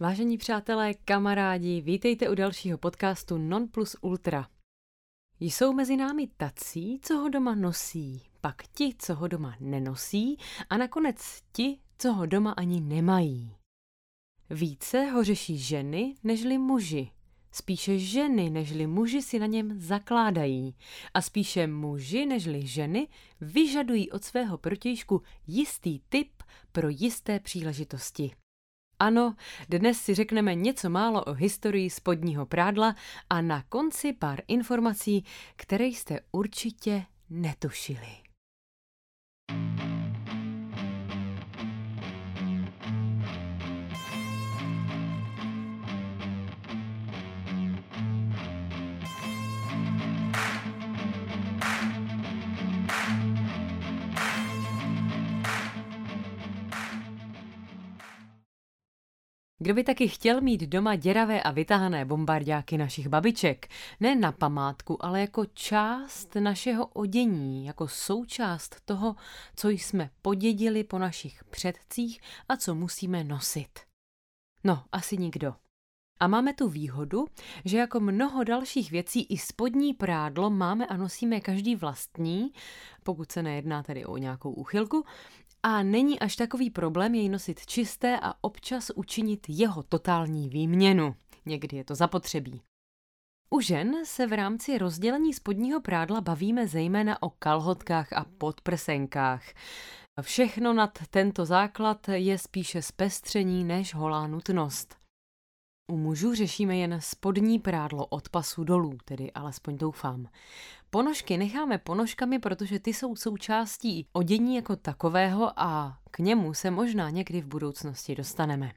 Vážení přátelé, kamarádi, vítejte u dalšího podcastu Non Plus Ultra. Jsou mezi námi tací, co ho doma nosí, pak ti, co ho doma nenosí a nakonec ti, co ho doma ani nemají. Více ho řeší ženy nežli muži. Spíše ženy nežli muži si na něm zakládají a spíše muži nežli ženy vyžadují od svého protějšku jistý typ pro jisté příležitosti. Ano, dnes si řekneme něco málo o historii spodního prádla a na konci pár informací, které jste určitě netušili. Kdo by taky chtěl mít doma děravé a vytahané bombardáky našich babiček, ne na památku, ale jako část našeho odění, jako součást toho, co jsme podědili po našich předcích a co musíme nosit? No, asi nikdo. A máme tu výhodu, že jako mnoho dalších věcí i spodní prádlo máme a nosíme každý vlastní, pokud se nejedná tedy o nějakou úchylku, a není až takový problém jej nosit čisté a občas učinit jeho totální výměnu. Někdy je to zapotřebí. U žen se v rámci rozdělení spodního prádla bavíme zejména o kalhotkách a podprsenkách. Všechno nad tento základ je spíše zpestření než holá nutnost. U mužů řešíme jen spodní prádlo od pasu dolů, tedy alespoň doufám. Ponožky necháme ponožkami, protože ty jsou součástí odění jako takového a k němu se možná někdy v budoucnosti dostaneme.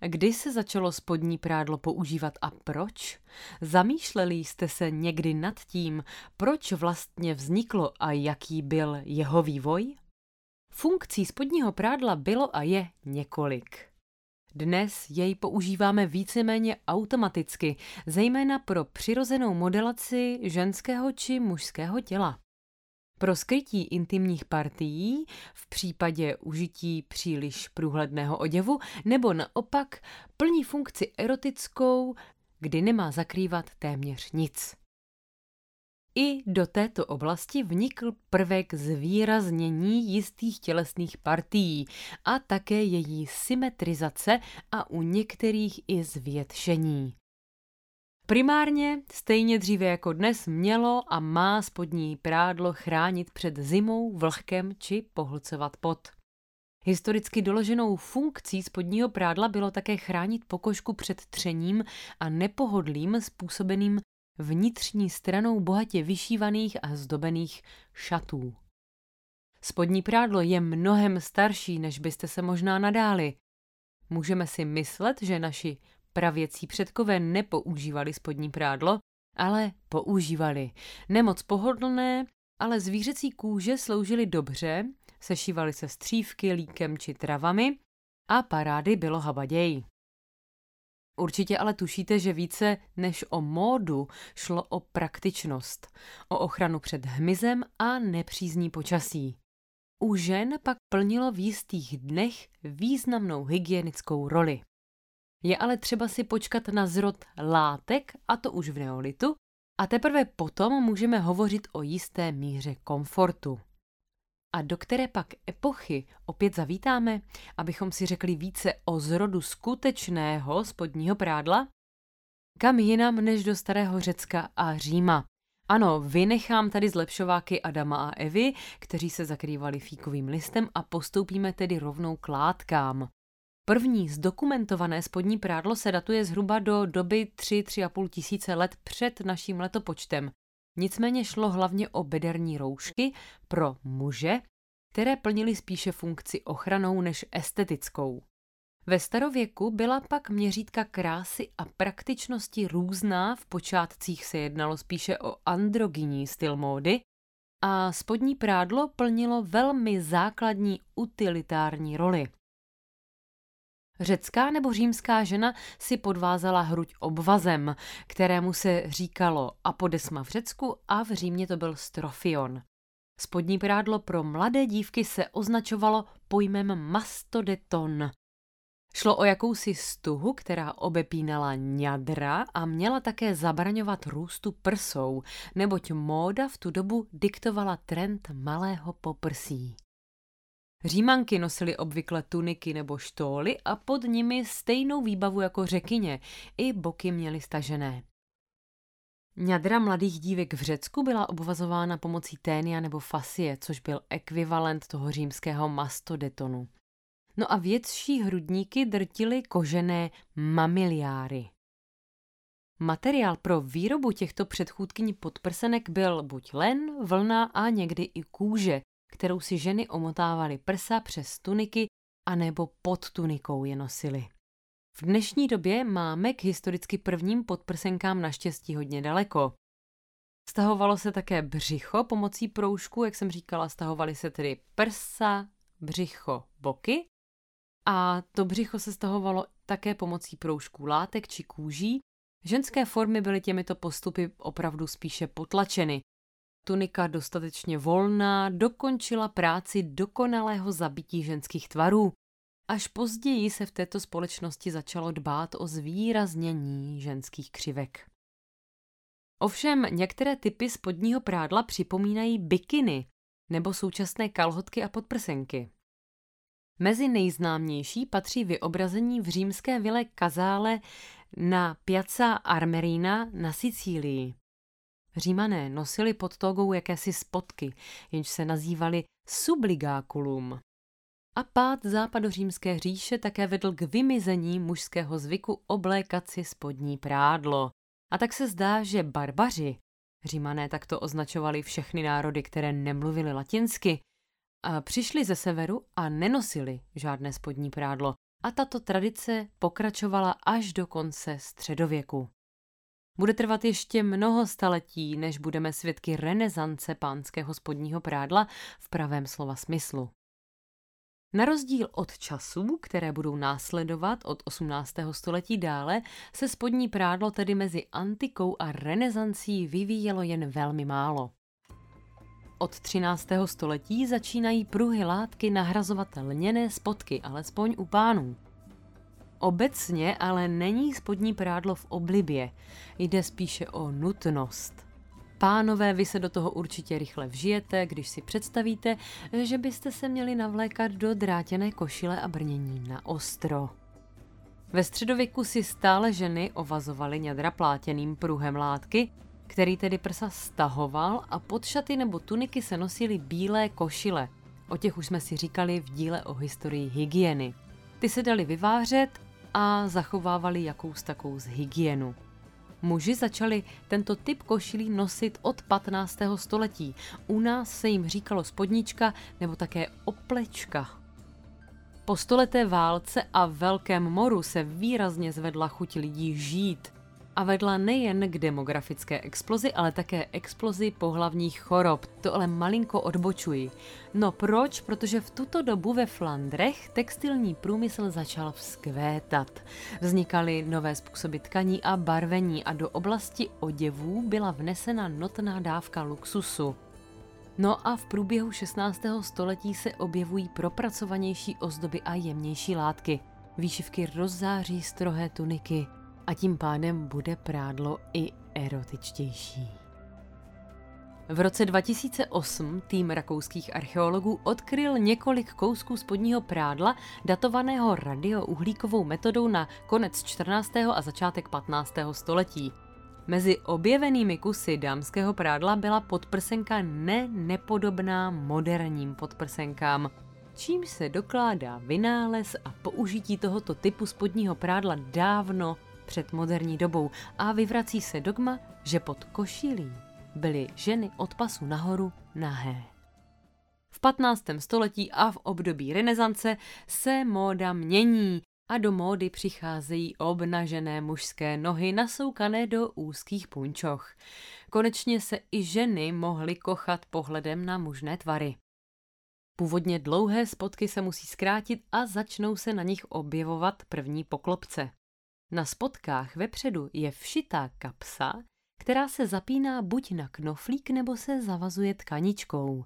Kdy se začalo spodní prádlo používat a proč? Zamýšleli jste se někdy nad tím, proč vlastně vzniklo a jaký byl jeho vývoj? Funkcí spodního prádla bylo a je několik. Dnes jej používáme víceméně automaticky, zejména pro přirozenou modelaci ženského či mužského těla. Pro skrytí intimních partií, v případě užití příliš průhledného oděvu, nebo naopak plní funkci erotickou, kdy nemá zakrývat téměř nic. I do této oblasti vnikl prvek zvýraznění jistých tělesných partií a také její symetrizace a u některých i zvětšení. Primárně, stejně dříve jako dnes, mělo a má spodní prádlo chránit před zimou, vlhkem či pohlcovat pot. Historicky doloženou funkcí spodního prádla bylo také chránit pokožku před třením a nepohodlím způsobeným vnitřní stranou bohatě vyšívaných a zdobených šatů. Spodní prádlo je mnohem starší, než byste se možná nadáli. Můžeme si myslet, že naši pravěcí předkové nepoužívali spodní prádlo, ale používali. Nemoc pohodlné, ale zvířecí kůže sloužily dobře, sešívaly se střívky, líkem či travami a parády bylo habaděj. Určitě ale tušíte, že více než o módu šlo o praktičnost, o ochranu před hmyzem a nepřízní počasí. U žen pak plnilo v jistých dnech významnou hygienickou roli. Je ale třeba si počkat na zrod látek, a to už v neolitu, a teprve potom můžeme hovořit o jisté míře komfortu a do které pak epochy opět zavítáme, abychom si řekli více o zrodu skutečného spodního prádla? Kam jinam než do starého Řecka a Říma. Ano, vynechám tady zlepšováky Adama a Evy, kteří se zakrývali fíkovým listem a postoupíme tedy rovnou k látkám. První zdokumentované spodní prádlo se datuje zhruba do doby 3-3,5 tisíce let před naším letopočtem, Nicméně šlo hlavně o bederní roušky pro muže, které plnily spíše funkci ochranou než estetickou. Ve starověku byla pak měřítka krásy a praktičnosti různá, v počátcích se jednalo spíše o androgyní styl módy a spodní prádlo plnilo velmi základní utilitární roli. Řecká nebo římská žena si podvázala hruď obvazem, kterému se říkalo apodesma v Řecku a v Římě to byl strofion. Spodní prádlo pro mladé dívky se označovalo pojmem mastodeton. Šlo o jakousi stuhu, která obepínala ňadra a měla také zabraňovat růstu prsou, neboť móda v tu dobu diktovala trend malého poprsí. Římanky nosily obvykle tuniky nebo štóly a pod nimi stejnou výbavu jako řekyně, i boky měly stažené. Ňadra mladých dívek v Řecku byla obvazována pomocí ténia nebo fasie, což byl ekvivalent toho římského mastodetonu. No a větší hrudníky drtily kožené mamiliáry. Materiál pro výrobu těchto předchůdkyní podprsenek byl buď len, vlna a někdy i kůže, kterou si ženy omotávaly prsa přes tuniky anebo pod tunikou je nosily. V dnešní době máme k historicky prvním podprsenkám naštěstí hodně daleko. Stahovalo se také břicho pomocí proužku, jak jsem říkala, stahovaly se tedy prsa, břicho, boky a to břicho se stahovalo také pomocí proužků látek či kůží. Ženské formy byly těmito postupy opravdu spíše potlačeny. Tunika dostatečně volná dokončila práci dokonalého zabití ženských tvarů. Až později se v této společnosti začalo dbát o zvýraznění ženských křivek. Ovšem některé typy spodního prádla připomínají bikiny nebo současné kalhotky a podprsenky. Mezi nejznámější patří vyobrazení v římské vile Kazále na Piazza Armerina na Sicílii. Římané nosili pod togou jakési spotky, jenž se nazývaly subligákulum. A pád západořímské říše také vedl k vymizení mužského zvyku oblékat si spodní prádlo. A tak se zdá, že barbaři, římané takto označovali všechny národy, které nemluvili latinsky, a přišli ze severu a nenosili žádné spodní prádlo. A tato tradice pokračovala až do konce středověku. Bude trvat ještě mnoho staletí, než budeme svědky renesance pánského spodního prádla v pravém slova smyslu. Na rozdíl od časů, které budou následovat od 18. století dále, se spodní prádlo tedy mezi antikou a renesancí vyvíjelo jen velmi málo. Od 13. století začínají pruhy látky nahrazovat lněné spodky, alespoň u pánů. Obecně ale není spodní prádlo v oblibě, jde spíše o nutnost. Pánové, vy se do toho určitě rychle vžijete, když si představíte, že byste se měli navlékat do drátěné košile a brnění na ostro. Ve středověku si stále ženy ovazovaly ňadra plátěným pruhem látky, který tedy prsa stahoval a pod šaty nebo tuniky se nosily bílé košile. O těch už jsme si říkali v díle o historii hygieny. Ty se dali vyvářet a zachovávali jakous takovou z hygienu. Muži začali tento typ košilí nosit od 15. století. U nás se jim říkalo spodnička nebo také oplečka. Po stoleté válce a velkém moru se výrazně zvedla chuť lidí žít a vedla nejen k demografické explozi, ale také explozi pohlavních chorob. To ale malinko odbočuji. No proč? Protože v tuto dobu ve Flandrech textilní průmysl začal vzkvétat. Vznikaly nové způsoby tkaní a barvení a do oblasti oděvů byla vnesena notná dávka luxusu. No a v průběhu 16. století se objevují propracovanější ozdoby a jemnější látky. Výšivky rozzáří strohé tuniky, a tím pádem bude prádlo i erotičtější. V roce 2008 tým rakouských archeologů odkryl několik kousků spodního prádla datovaného radiouhlíkovou metodou na konec 14. a začátek 15. století. Mezi objevenými kusy dámského prádla byla podprsenka ne nepodobná moderním podprsenkám, čím se dokládá vynález a použití tohoto typu spodního prádla dávno před moderní dobou a vyvrací se dogma, že pod košilí byly ženy od pasu nahoru nahé. V 15. století a v období renesance se móda mění a do módy přicházejí obnažené mužské nohy nasoukané do úzkých punčoch. Konečně se i ženy mohly kochat pohledem na mužné tvary. Původně dlouhé spotky se musí zkrátit a začnou se na nich objevovat první poklopce. Na spotkách vepředu je všitá kapsa, která se zapíná buď na knoflík nebo se zavazuje tkaničkou.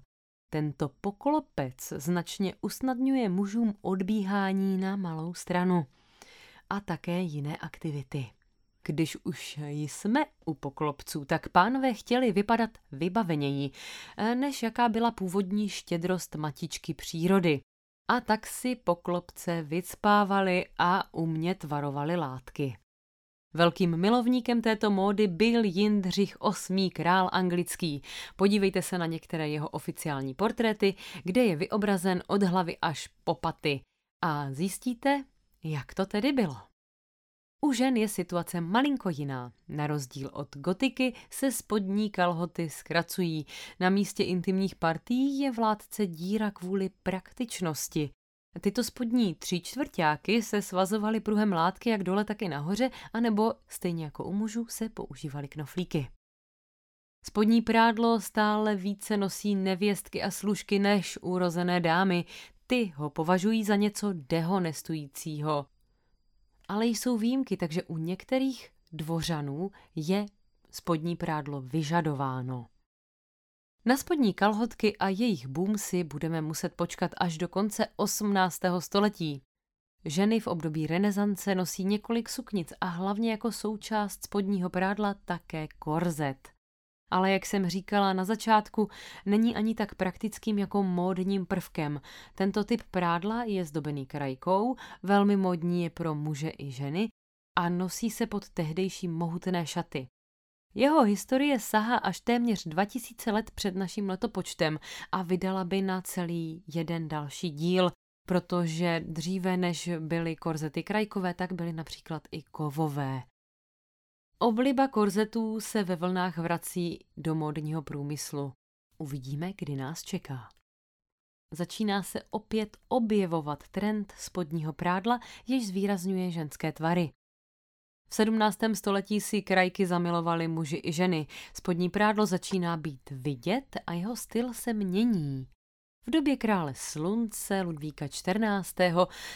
Tento poklopec značně usnadňuje mužům odbíhání na malou stranu. a také jiné aktivity. Když už jsme u poklopců, tak pánové chtěli vypadat vybaveněji, než jaká byla původní štědrost matičky přírody. A tak si poklopce vycpávali a umě tvarovali látky. Velkým milovníkem této módy byl Jindřich VIII. král anglický. Podívejte se na některé jeho oficiální portréty, kde je vyobrazen od hlavy až po paty. A zjistíte, jak to tedy bylo. U žen je situace malinko jiná. Na rozdíl od gotiky se spodní kalhoty zkracují. Na místě intimních partií je vládce díra kvůli praktičnosti. Tyto spodní tři čtvrtáky se svazovaly pruhem látky jak dole, tak i nahoře, anebo stejně jako u mužů se používaly knoflíky. Spodní prádlo stále více nosí nevěstky a služky než urozené dámy. Ty ho považují za něco dehonestujícího. Ale jsou výjimky, takže u některých dvořanů je spodní prádlo vyžadováno. Na spodní kalhotky a jejich boom si budeme muset počkat až do konce 18. století. Ženy v období renesance nosí několik suknic a hlavně jako součást spodního prádla také korzet. Ale jak jsem říkala na začátku, není ani tak praktickým jako módním prvkem. Tento typ prádla je zdobený krajkou, velmi modní je pro muže i ženy a nosí se pod tehdejší mohutné šaty. Jeho historie sahá až téměř 2000 let před naším letopočtem a vydala by na celý jeden další díl, protože dříve než byly korzety krajkové, tak byly například i kovové. Obliba korzetů se ve vlnách vrací do módního průmyslu. Uvidíme, kdy nás čeká. Začíná se opět objevovat trend spodního prádla, jež zvýrazňuje ženské tvary. V 17. století si krajky zamilovali muži i ženy. Spodní prádlo začíná být vidět a jeho styl se mění. V době krále slunce Ludvíka XIV.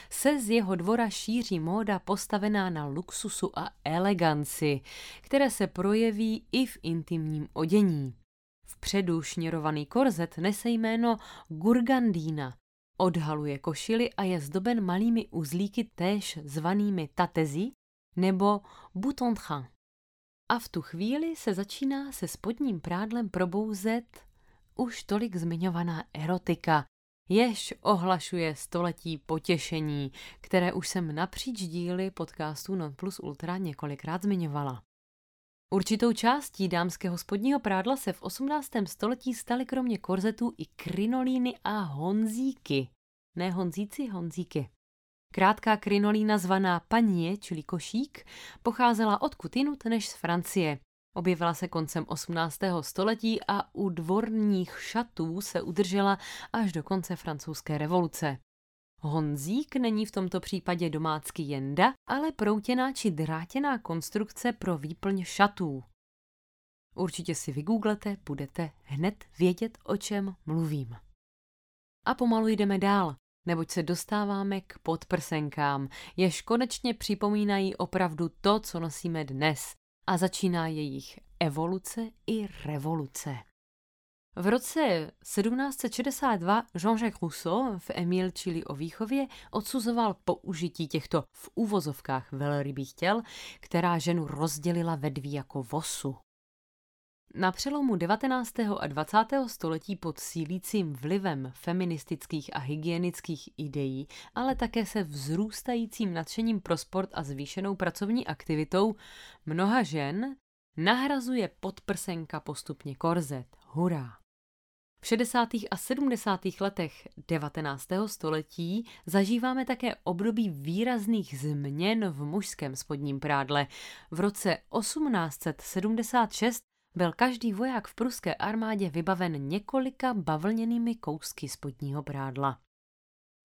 se z jeho dvora šíří móda postavená na luxusu a eleganci, které se projeví i v intimním odění. Vpředu šněrovaný korzet nese jméno Gurgandína. Odhaluje košily a je zdoben malými uzlíky též zvanými tatezí, nebo bouton train. A v tu chvíli se začíná se spodním prádlem probouzet už tolik zmiňovaná erotika, jež ohlašuje století potěšení, které už jsem napříč díly podcastu Non Plus Ultra několikrát zmiňovala. Určitou částí dámského spodního prádla se v 18. století staly kromě korzetů i krinolíny a honzíky. Ne honzíci, honzíky. Krátká krinolína zvaná panie, čili košík, pocházela odkud jinut než z Francie. Objevila se koncem 18. století a u dvorních šatů se udržela až do konce francouzské revoluce. Honzík není v tomto případě domácký jenda, ale proutěná či drátěná konstrukce pro výplň šatů. Určitě si vygooglete, budete hned vědět, o čem mluvím. A pomalu jdeme dál neboť se dostáváme k podprsenkám, jež konečně připomínají opravdu to, co nosíme dnes a začíná jejich evoluce i revoluce. V roce 1762 Jean-Jacques Rousseau v Emile čili o výchově odsuzoval použití těchto v úvozovkách velrybých těl, která ženu rozdělila ve dví jako vosu. Na přelomu 19. a 20. století pod sílícím vlivem feministických a hygienických ideí, ale také se vzrůstajícím nadšením pro sport a zvýšenou pracovní aktivitou, mnoha žen nahrazuje podprsenka postupně korzet. Hurá! V 60. a 70. letech 19. století zažíváme také období výrazných změn v mužském spodním prádle. V roce 1876 byl každý voják v pruské armádě vybaven několika bavlněnými kousky spodního prádla.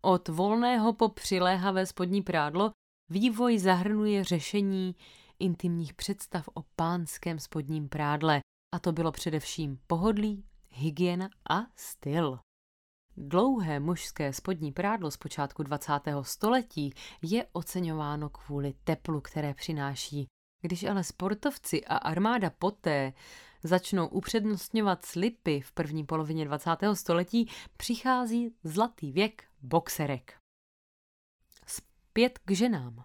Od volného po přiléhavé spodní prádlo vývoj zahrnuje řešení intimních představ o pánském spodním prádle, a to bylo především pohodlí, hygiena a styl. Dlouhé mužské spodní prádlo z počátku 20. století je oceňováno kvůli teplu, které přináší když ale sportovci a armáda poté začnou upřednostňovat slipy v první polovině 20. století, přichází zlatý věk boxerek. Zpět k ženám.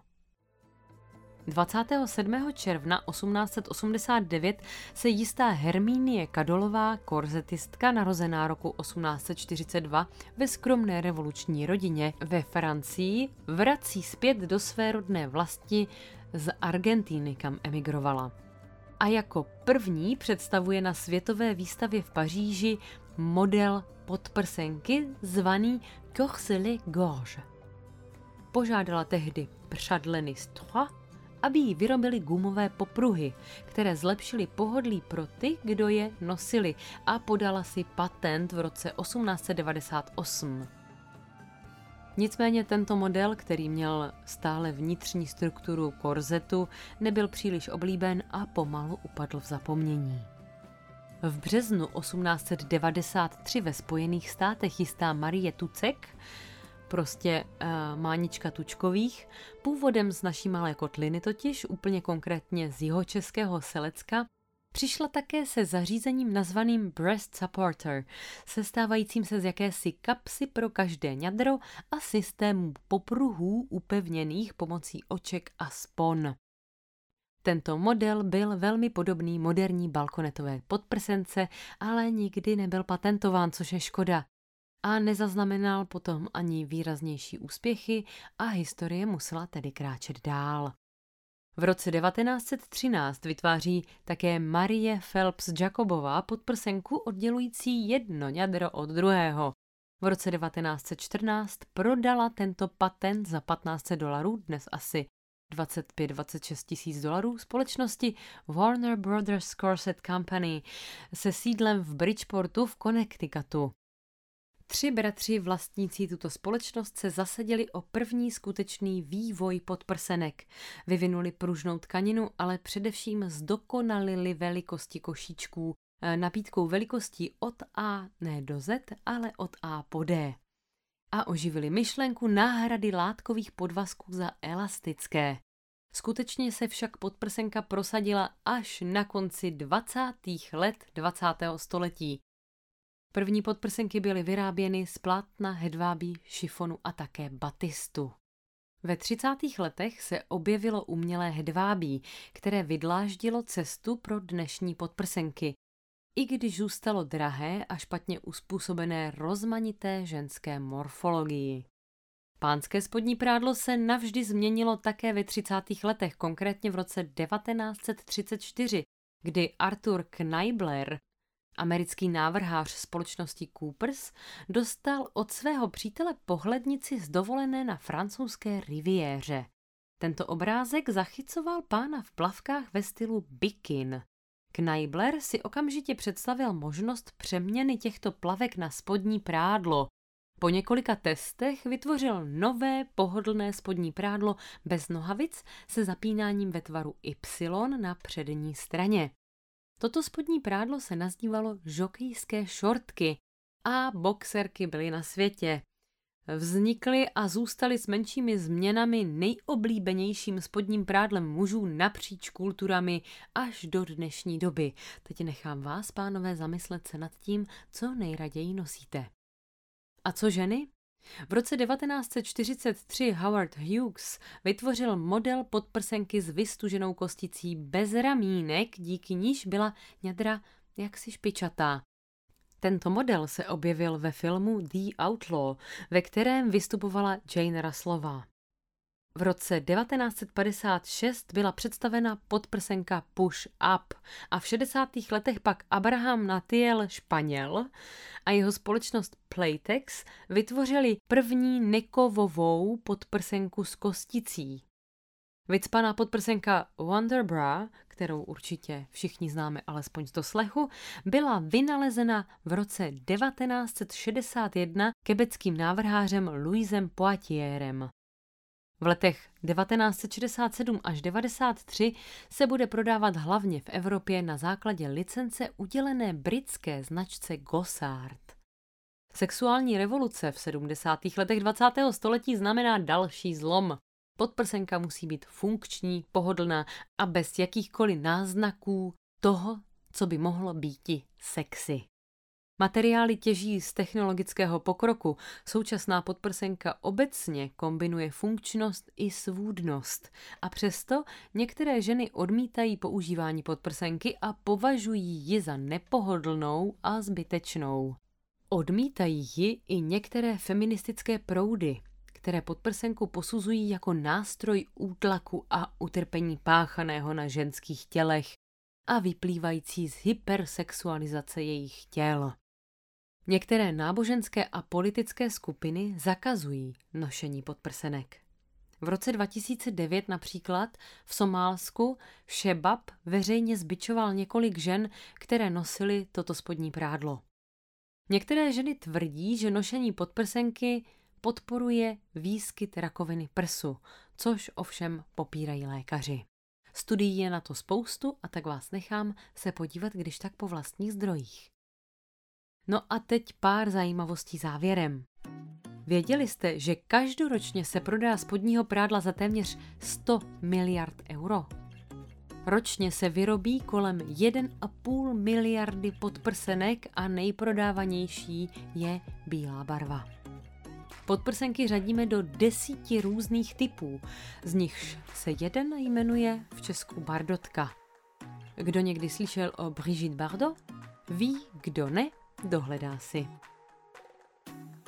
27. června 1889 se jistá Hermínie Kadolová, korzetistka narozená roku 1842 ve skromné revoluční rodině ve Francii, vrací zpět do své rodné vlasti z Argentíny, kam emigrovala. A jako první představuje na světové výstavě v Paříži model podprsenky zvaný Corselet Gorge. Požádala tehdy Přadleny Stroa, aby jí vyrobili gumové popruhy, které zlepšily pohodlí pro ty, kdo je nosili a podala si patent v roce 1898. Nicméně tento model, který měl stále vnitřní strukturu korzetu, nebyl příliš oblíben a pomalu upadl v zapomnění. V březnu 1893 ve Spojených státech jistá Marie Tucek, prostě uh, Mánička Tučkových, původem z naší malé kotliny totiž, úplně konkrétně z jeho českého Selecka, Přišla také se zařízením nazvaným Breast Supporter, sestávajícím se z jakési kapsy pro každé ňadro a systému popruhů upevněných pomocí oček a spon. Tento model byl velmi podobný moderní balkonetové podprsence, ale nikdy nebyl patentován, což je škoda. A nezaznamenal potom ani výraznější úspěchy a historie musela tedy kráčet dál. V roce 1913 vytváří také Marie Phelps Jacobová podprsenku oddělující jedno ňadro od druhého. V roce 1914 prodala tento patent za 1500 dolarů, dnes asi 25-26 tisíc dolarů společnosti Warner Brothers Corset Company se sídlem v Bridgeportu v Connecticutu. Tři bratři vlastnící tuto společnost se zasadili o první skutečný vývoj podprsenek. Vyvinuli pružnou tkaninu, ale především zdokonalili velikosti košíčků, e, nabídkou velikostí od A ne do Z, ale od A po D. A oživili myšlenku náhrady látkových podvazků za elastické. Skutečně se však podprsenka prosadila až na konci 20. let 20. století. První podprsenky byly vyráběny z plátna, hedvábí, šifonu a také batistu. Ve 30. letech se objevilo umělé hedvábí, které vydláždilo cestu pro dnešní podprsenky, i když zůstalo drahé a špatně uspůsobené rozmanité ženské morfologii. Pánské spodní prádlo se navždy změnilo také ve 30. letech, konkrétně v roce 1934, kdy Arthur Kneibler Americký návrhář společnosti Coopers dostal od svého přítele pohlednici z dovolené na francouzské riviéře. Tento obrázek zachycoval pána v plavkách ve stylu bikin. Kneibler si okamžitě představil možnost přeměny těchto plavek na spodní prádlo. Po několika testech vytvořil nové pohodlné spodní prádlo bez nohavic se zapínáním ve tvaru Y na přední straně. Toto spodní prádlo se nazdívalo žokejské šortky a boxerky byly na světě. Vznikly a zůstaly s menšími změnami nejoblíbenějším spodním prádlem mužů napříč kulturami až do dnešní doby. Teď nechám vás, pánové, zamyslet se nad tím, co nejraději nosíte. A co ženy? V roce 1943 Howard Hughes vytvořil model podprsenky s vystuženou kosticí bez ramínek, díky níž byla ňadra jaksi špičatá. Tento model se objevil ve filmu The Outlaw, ve kterém vystupovala Jane Russellová. V roce 1956 byla představena podprsenka Push Up a v 60. letech pak Abraham Natiel Španěl a jeho společnost Playtex vytvořili první nekovovou podprsenku s kosticí. Vycpaná podprsenka Wonder Bra, kterou určitě všichni známe alespoň z doslechu, byla vynalezena v roce 1961 kebeckým návrhářem Louisem Poitierem. V letech 1967 až 1993 se bude prodávat hlavně v Evropě na základě licence udělené britské značce Gossard. Sexuální revoluce v 70. letech 20. století znamená další zlom. Podprsenka musí být funkční, pohodlná a bez jakýchkoliv náznaků toho, co by mohlo být sexy. Materiály těží z technologického pokroku. Současná podprsenka obecně kombinuje funkčnost i svůdnost. A přesto některé ženy odmítají používání podprsenky a považují ji za nepohodlnou a zbytečnou. Odmítají ji i některé feministické proudy, které podprsenku posuzují jako nástroj útlaku a utrpení páchaného na ženských tělech a vyplývající z hypersexualizace jejich těl. Některé náboženské a politické skupiny zakazují nošení podprsenek. V roce 2009 například v Somálsku Šebab veřejně zbičoval několik žen, které nosily toto spodní prádlo. Některé ženy tvrdí, že nošení podprsenky podporuje výskyt rakoviny prsu, což ovšem popírají lékaři. Studií je na to spoustu a tak vás nechám se podívat, když tak po vlastních zdrojích. No a teď pár zajímavostí závěrem. Věděli jste, že každoročně se prodá spodního prádla za téměř 100 miliard euro? Ročně se vyrobí kolem 1,5 miliardy podprsenek a nejprodávanější je bílá barva. Podprsenky řadíme do desíti různých typů, z nichž se jeden jmenuje v Česku Bardotka. Kdo někdy slyšel o Brigitte Bardot? Ví, kdo ne, dohledá si.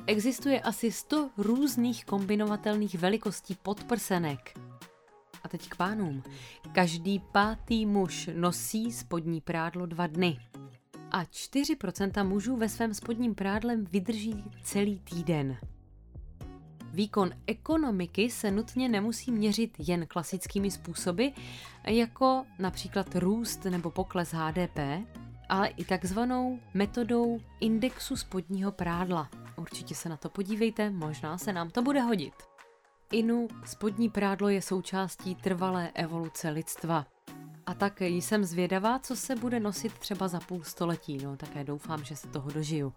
Existuje asi 100 různých kombinovatelných velikostí podprsenek. A teď k pánům. Každý pátý muž nosí spodní prádlo dva dny. A 4% mužů ve svém spodním prádlem vydrží celý týden. Výkon ekonomiky se nutně nemusí měřit jen klasickými způsoby, jako například růst nebo pokles HDP, ale i takzvanou metodou indexu spodního prádla. Určitě se na to podívejte, možná se nám to bude hodit. Inu spodní prádlo je součástí trvalé evoluce lidstva. A tak jsem zvědavá, co se bude nosit třeba za půl století, no také doufám, že se toho dožiju.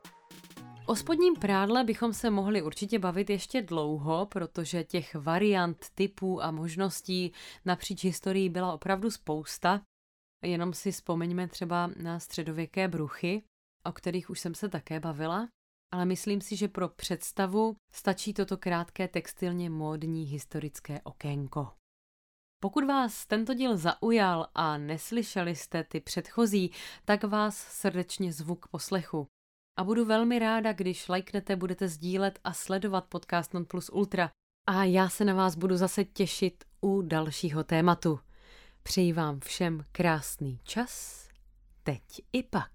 O spodním prádle bychom se mohli určitě bavit ještě dlouho, protože těch variant, typů a možností napříč historií byla opravdu spousta. Jenom si vzpomeňme třeba na středověké bruchy, o kterých už jsem se také bavila, ale myslím si, že pro představu stačí toto krátké textilně módní historické okénko. Pokud vás tento díl zaujal a neslyšeli jste ty předchozí, tak vás srdečně zvu k poslechu. A budu velmi ráda, když lajknete, budete sdílet a sledovat podcast Non Plus Ultra. A já se na vás budu zase těšit u dalšího tématu. Přeji vám všem krásný čas, teď i pak.